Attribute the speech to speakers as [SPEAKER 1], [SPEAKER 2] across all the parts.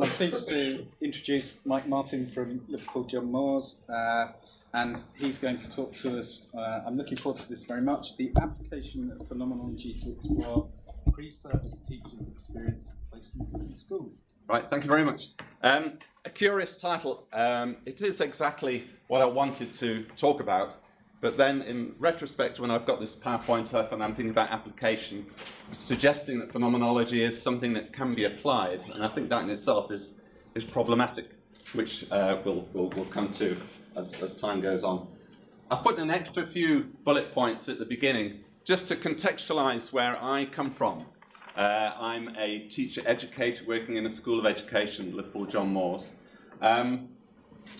[SPEAKER 1] Well, I'm pleased to introduce Mike Martin from Liverpool John Moores, uh, and he's going to talk to us. Uh, I'm looking forward to this very much. The application of phenomenology to explore pre-service teachers' experience placement in schools.
[SPEAKER 2] Right, thank you very much. Um, a curious title. Um, it is exactly what I wanted to talk about, but then in retrospect, when I've got this PowerPoint up and I'm thinking about application, suggesting that phenomenology is something that can be applied, and I think that in itself is, is problematic, which uh, we'll, we'll, we'll come to as, as time goes on. I put an extra few bullet points at the beginning just to contextualize where I come from uh, I'm a teacher educator working in a school of education, Liverpool John Moores. Um,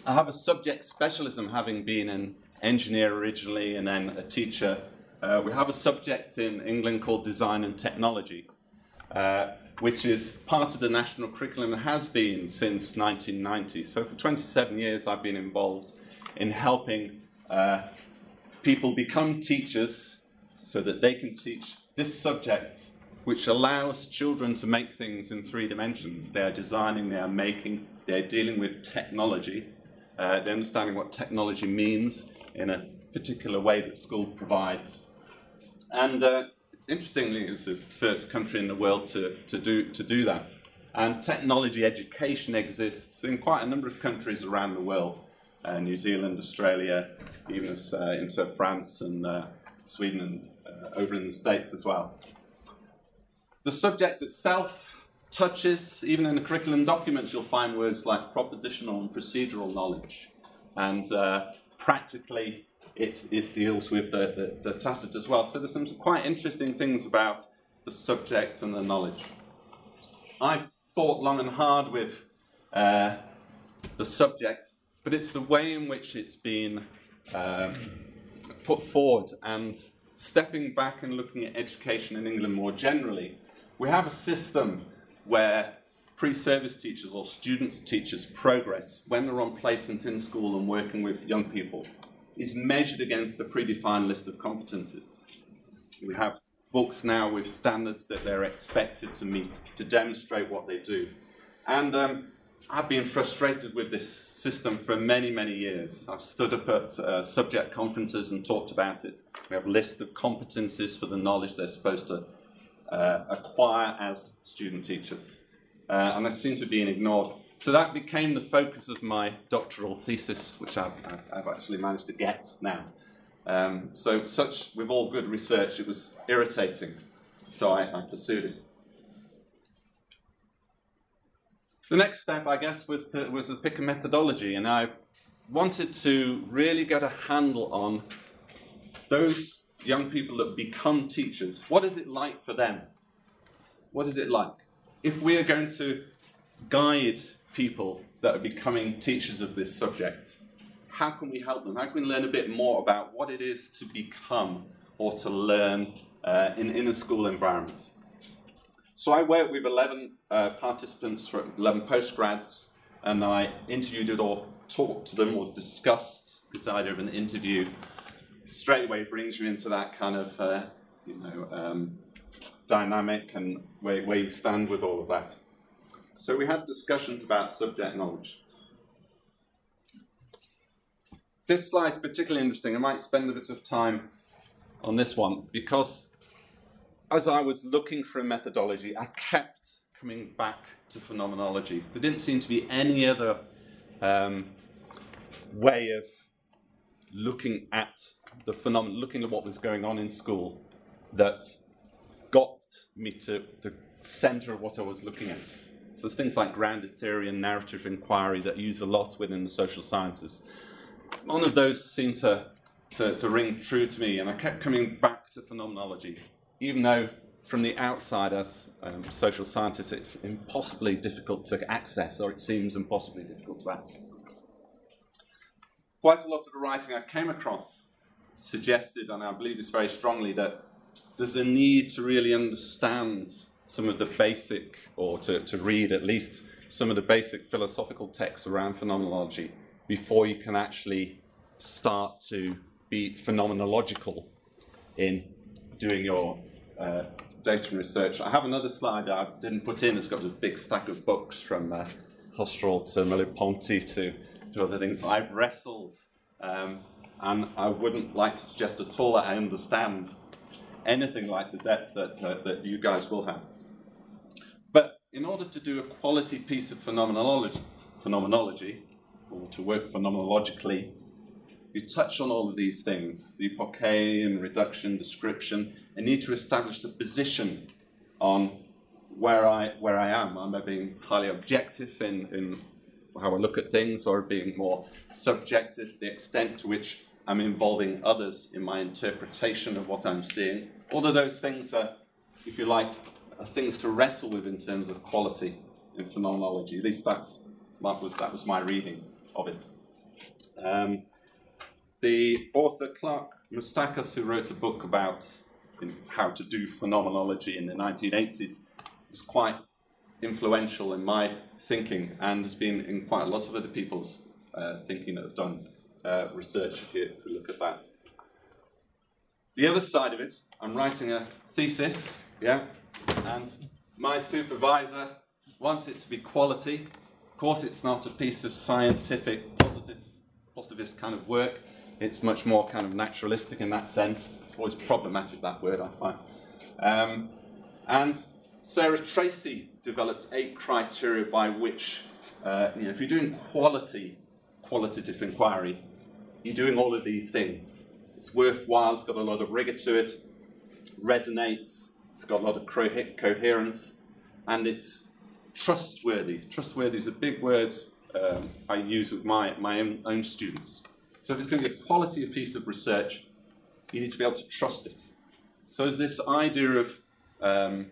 [SPEAKER 2] I have a subject specialism, having been an engineer originally and then a teacher. Uh, we have a subject in England called design and technology, uh, which is part of the national curriculum and has been since 1990. So for 27 years, I've been involved in helping uh, people become teachers so that they can teach this subject which allows children to make things in three dimensions. They are designing, they are making, they're dealing with technology, uh, they're understanding what technology means in a particular way that school provides. And uh, interestingly, was the first country in the world to, to, do, to do that. And technology education exists in quite a number of countries around the world uh, New Zealand, Australia, even uh, into France and uh, Sweden and uh, over in the States as well. The subject itself touches, even in the curriculum documents, you'll find words like propositional and procedural knowledge. And uh, practically, it, it deals with the, the, the tacit as well. So there's some quite interesting things about the subject and the knowledge. I've thought long and hard with uh, the subject, but it's the way in which it's been um, put forward and stepping back and looking at education in England more generally we have a system where pre-service teachers or students teachers progress when they're on placement in school and working with young people is measured against a predefined list of competencies. We have books now with standards that they're expected to meet to demonstrate what they do. And um, I've been frustrated with this system for many, many years. I've stood up at uh, subject conferences and talked about it. We have a list of competencies for the knowledge they're supposed to uh, acquire as student teachers. Uh, and they seem to be ignored. So that became the focus of my doctoral thesis, which I've, I've, I've actually managed to get now. Um, so, such with all good research, it was irritating. So I, I pursued it. The next step, I guess, was to, was to pick a methodology, and I wanted to really get a handle on those young people that become teachers, what is it like for them? What is it like? If we are going to guide people that are becoming teachers of this subject, how can we help them? How can we learn a bit more about what it is to become or to learn uh, in, in a school environment? So I worked with 11 uh, participants from 11 postgrads, and I interviewed or talked to them or discussed, this idea of an interview, straight away brings you into that kind of uh, you know um, dynamic and where, where you stand with all of that. So we had discussions about subject knowledge. This slide is particularly interesting. I might spend a bit of time on this one because as I was looking for a methodology, I kept coming back to phenomenology. There didn't seem to be any other um, way of looking at the phenomenon, looking at what was going on in school, that got me to the center of what I was looking at. So there's things like grounded theory and narrative inquiry that use a lot within the social sciences. None of those seemed to, to, to ring true to me, and I kept coming back to phenomenology, even though from the outside, as um, social scientists, it's impossibly difficult to access, or it seems impossibly difficult to access. Quite a lot of the writing I came across suggested, and I believe this very strongly, that there's a need to really understand some of the basic, or to, to read at least some of the basic philosophical texts around phenomenology before you can actually start to be phenomenological in doing your uh, data research. I have another slide I didn't put in. It's got a big stack of books from uh, Husserl to Merleau-Ponty to, to other things. I've wrestled, um, and I wouldn't like to suggest at all that I understand anything like the depth that, uh, that you guys will have. But in order to do a quality piece of phenomenology, phenomenology or to work phenomenologically, you touch on all of these things the epoche reduction, description, and need to establish a position on where I, where I am. Am I being highly objective in, in how I look at things, or being more subjective, the extent to which I'm involving others in my interpretation of what I'm seeing? All of those things are, if you like, things to wrestle with in terms of quality in phenomenology. At least that's that was, that was my reading of it. Um, the author Clark Moustakas, who wrote a book about how to do phenomenology in the 1980s, was quite influential in my thinking and has been in quite a lot of other people's uh, thinking that have done uh, research here, if we look at that. The other side of it, I'm writing a thesis, yeah, and my supervisor wants it to be quality. Of course, it's not a piece of scientific, positive, positivist kind of work. It's much more kind of naturalistic in that sense. It's always problematic, that word, I find. Um, and Sarah Tracy developed eight criteria by which, uh, you know, if you're doing quality, qualitative inquiry, you're doing all of these things. It's worthwhile, it's got a lot of rigor to it, resonates, it's got a lot of coherence, and it's trustworthy. Trustworthy is a big word um, I use with my, my own, own students. So if it's going to be a quality piece of research, you need to be able to trust it. So is this idea of um,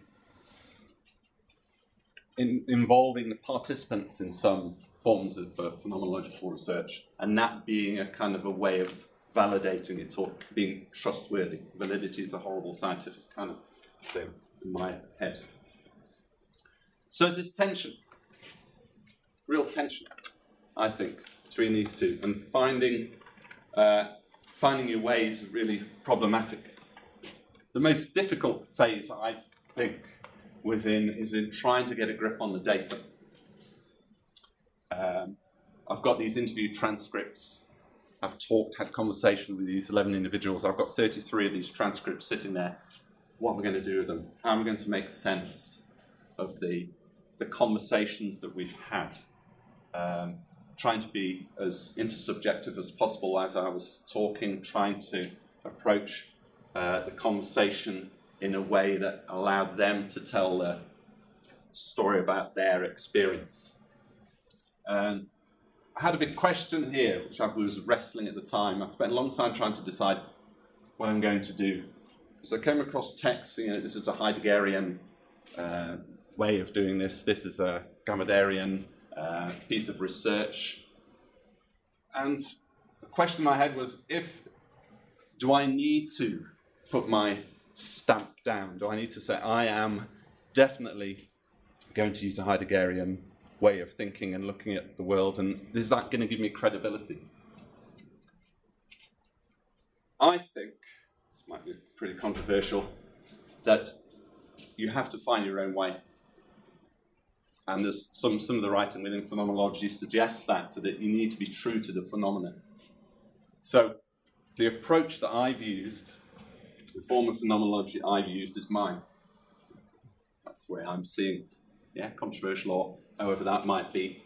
[SPEAKER 2] in, involving the participants in some forms of uh, phenomenological research, and that being a kind of a way of validating it or being trustworthy. Validity is a horrible scientific kind of thing in my head. So there's this tension, real tension, I think, between these two, and finding uh, finding your way is really problematic. The most difficult phase, I think, was in is in trying to get a grip on the data. Um, I've got these interview transcripts. I've talked, had conversation with these 11 individuals. I've got 33 of these transcripts sitting there. What am I going to do with them? How am I going to make sense of the, the conversations that we've had? Um, trying to be as intersubjective as possible as I was talking, trying to approach uh, the conversation in a way that allowed them to tell a story about their experience. And I had a big question here, which I was wrestling at the time. I spent a long time trying to decide what I'm going to do. So I came across texts, you know, this is a Heideggerian uh, way of doing this, this is a Gadamerian uh, piece of research. And the question in my head was if do I need to put my stamp down? Do I need to say I am definitely going to use a Heideggerian way of thinking and looking at the world, and is that going to give me credibility? I think, this might be pretty controversial, that you have to find your own way and there's some, some of the writing within phenomenology suggests that, that you need to be true to the phenomenon. So the approach that I've used, the form of phenomenology I've used is mine. That's the way I'm seeing it. Yeah, controversial or however that might be.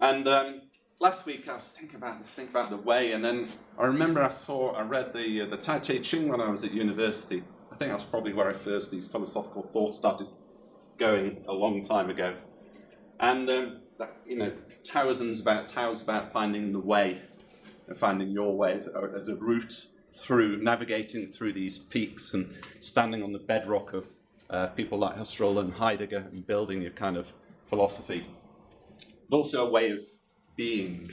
[SPEAKER 2] And um, last week I was thinking about this, thinking about the way, and then I remember I saw, I read the uh, the Tao Te Ching when I was at university. I think that's probably where I first these philosophical thoughts started going a long time ago. And um, that, you know, Taoism's about Tao's about finding the way, and finding your way as a, as a route through navigating through these peaks and standing on the bedrock of uh, people like Husserl and Heidegger and building your kind of philosophy, but also a way of being,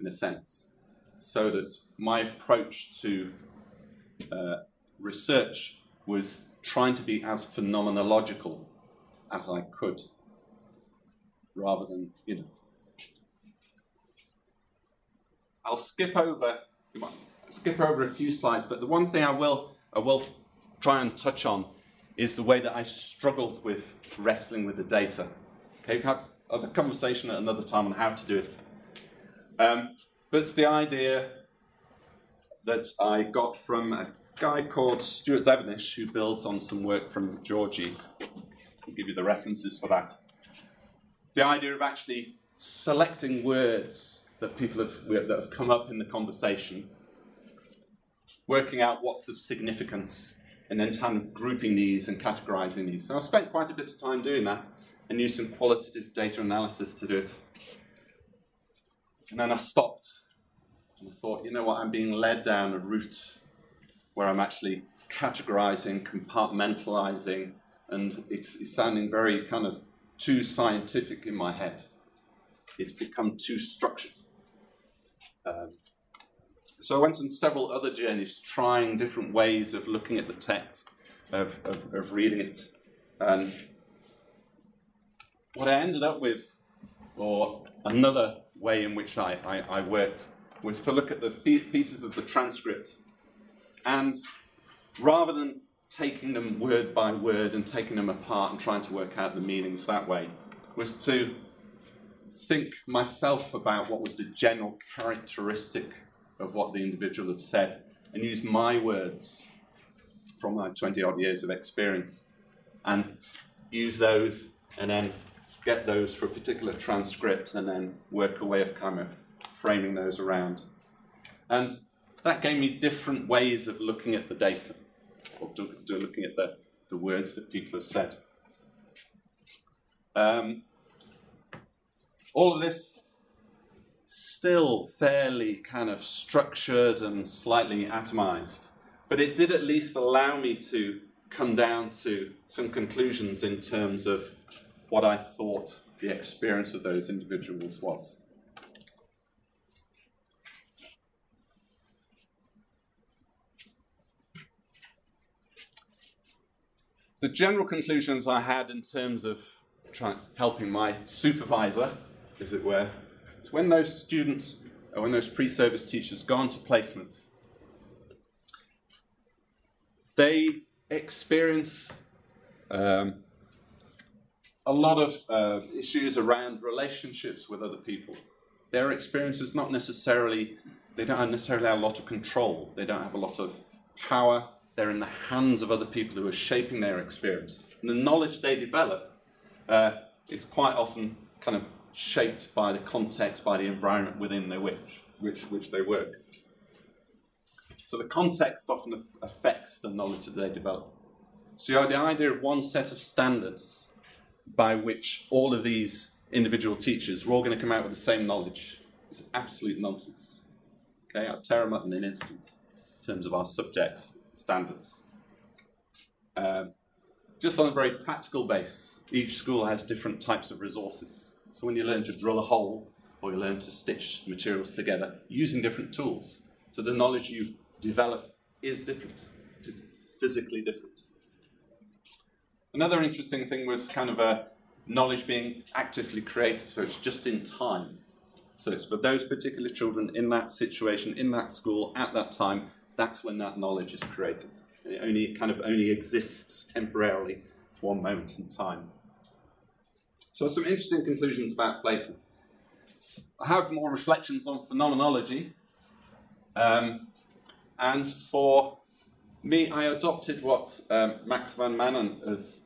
[SPEAKER 2] in a sense. So that my approach to uh, research was trying to be as phenomenological as I could rather than, you know. I'll skip over skip over a few slides, but the one thing I will I will try and touch on is the way that I struggled with wrestling with the data. Okay, we have other conversation at another time on how to do it. Um, but it's the idea that I got from a guy called Stuart Devenish who builds on some work from Giorgi. I'll give you the references for that. The idea of actually selecting words that people have, that have come up in the conversation, working out what's of significance, and then kind of grouping these and categorizing these. So I spent quite a bit of time doing that and used some qualitative data analysis to do it. And then I stopped and I thought, you know what, I'm being led down a route where I'm actually categorizing, compartmentalizing, and it's, it's sounding very kind of too scientific in my head. It's become too structured. Um, so I went on several other journeys trying different ways of looking at the text, of, of, of reading it. And what I ended up with, or another way in which I, I, I worked, was to look at the pieces of the transcript and rather than taking them word by word and taking them apart and trying to work out the meanings that way, was to think myself about what was the general characteristic of what the individual had said and use my words from my 20 odd years of experience and use those and then get those for a particular transcript and then work a way of kind of framing those around. And that gave me different ways of looking at the data, or to, to looking at the, the words that people have said. Um, all of this still fairly kind of structured and slightly atomized, but it did at least allow me to come down to some conclusions in terms of what I thought the experience of those individuals was. The general conclusions I had in terms of trying, helping my supervisor, as it were, is when those students, or when those pre-service teachers go on to placement, they experience um, a lot of uh, issues around relationships with other people. Their experiences not necessarily, they don't necessarily have a lot of control. They don't have a lot of power. They're in the hands of other people who are shaping their experience. And the knowledge they develop uh, is quite often kind of shaped by the context, by the environment within the which, which, which they work. So the context often affects the knowledge that they develop. So the idea of one set of standards by which all of these individual teachers were all going to come out with the same knowledge is absolute nonsense. Okay, I'll tear them up in an instant in terms of our subject standards. Um, just on a very practical base, each school has different types of resources. So when you learn to drill a hole or you learn to stitch materials together using different tools, so the knowledge you develop is different. It's physically different. Another interesting thing was kind of a knowledge being actively created, so it's just in time. So it's for those particular children in that situation, in that school, at that time, that's when that knowledge is created. It only kind of only exists temporarily for one moment in time. So some interesting conclusions about placement. I have more reflections on phenomenology. Um, and for me, I adopted what um, Max van Manen has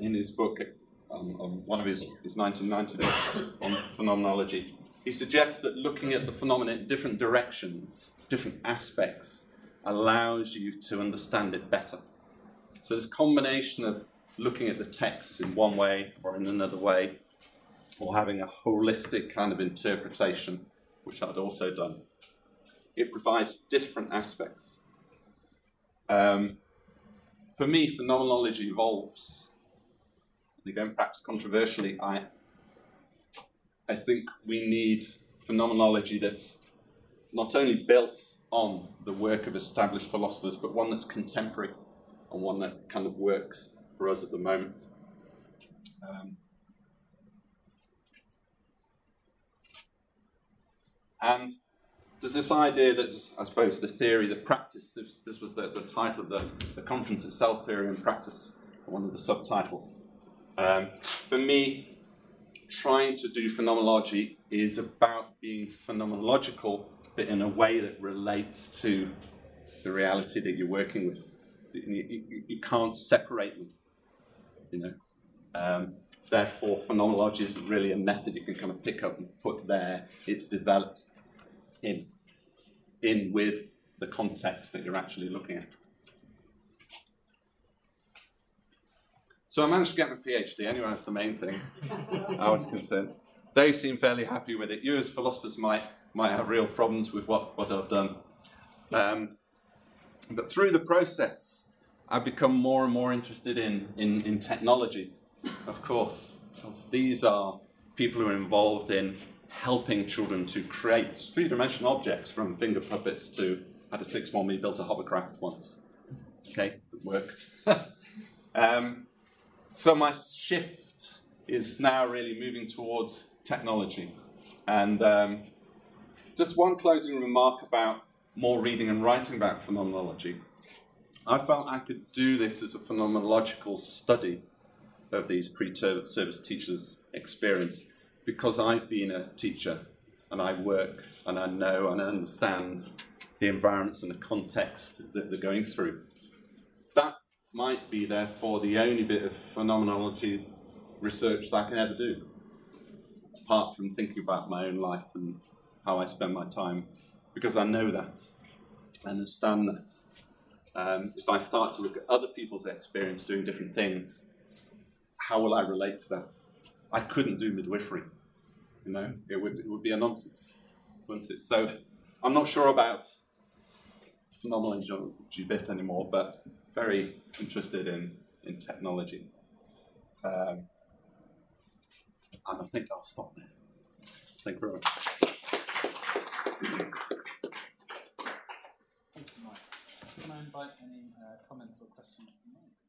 [SPEAKER 2] in his book, um, on one of his, his 1990 book on phenomenology. He suggests that looking at the phenomena in different directions, different aspects, allows you to understand it better. So this combination of looking at the text in one way or in another way, or having a holistic kind of interpretation, which I'd also done, it provides different aspects. Um, for me, phenomenology evolves. Again, perhaps controversially, I, I think we need phenomenology that's not only built on the work of established philosophers, but one that's contemporary and one that kind of works for us at the moment. Um, and there's this idea that, I suppose, the theory, the practice, this, this was the, the title of the, the conference itself, Theory and Practice, one of the subtitles. Um, for me, trying to do phenomenology is about being phenomenological, but in a way that relates to the reality that you're working with. You, you, you can't separate them, you know. Um, therefore, phenomenology isn't really a method you can kind of pick up and put there. It's developed in, in with the context that you're actually looking at. So I managed to get my PhD anyway, that's the main thing I was concerned. They seem fairly happy with it. You as philosophers might, might have real problems with what, what I've done. Um, but through the process, I've become more and more interested in, in, in technology, of course, because these are people who are involved in helping children to create three-dimensional objects from finger puppets to, had a six form, he built a hovercraft once. Okay, it worked. um, so my shift is now really moving towards technology. And um, just one closing remark about more reading and writing about phenomenology. I felt I could do this as a phenomenological study of these pre-service teachers' experience because I've been a teacher and I work and I know and I understand the environments and the context that they're going through. That might be, therefore, the only bit of phenomenology research that I can ever do, apart from thinking about my own life and how I spend my time, because I know that, I understand that. Um, if I start to look at other people's experience doing different things, how will I relate to that? I couldn't do midwifery, you know, it would, it would be a nonsense, wouldn't it? So I'm not sure about phenomenology bit anymore, but very interested in, in technology. Um, and I think I'll stop there. Thank you very much.
[SPEAKER 1] I invite Any uh, comments or questions from you?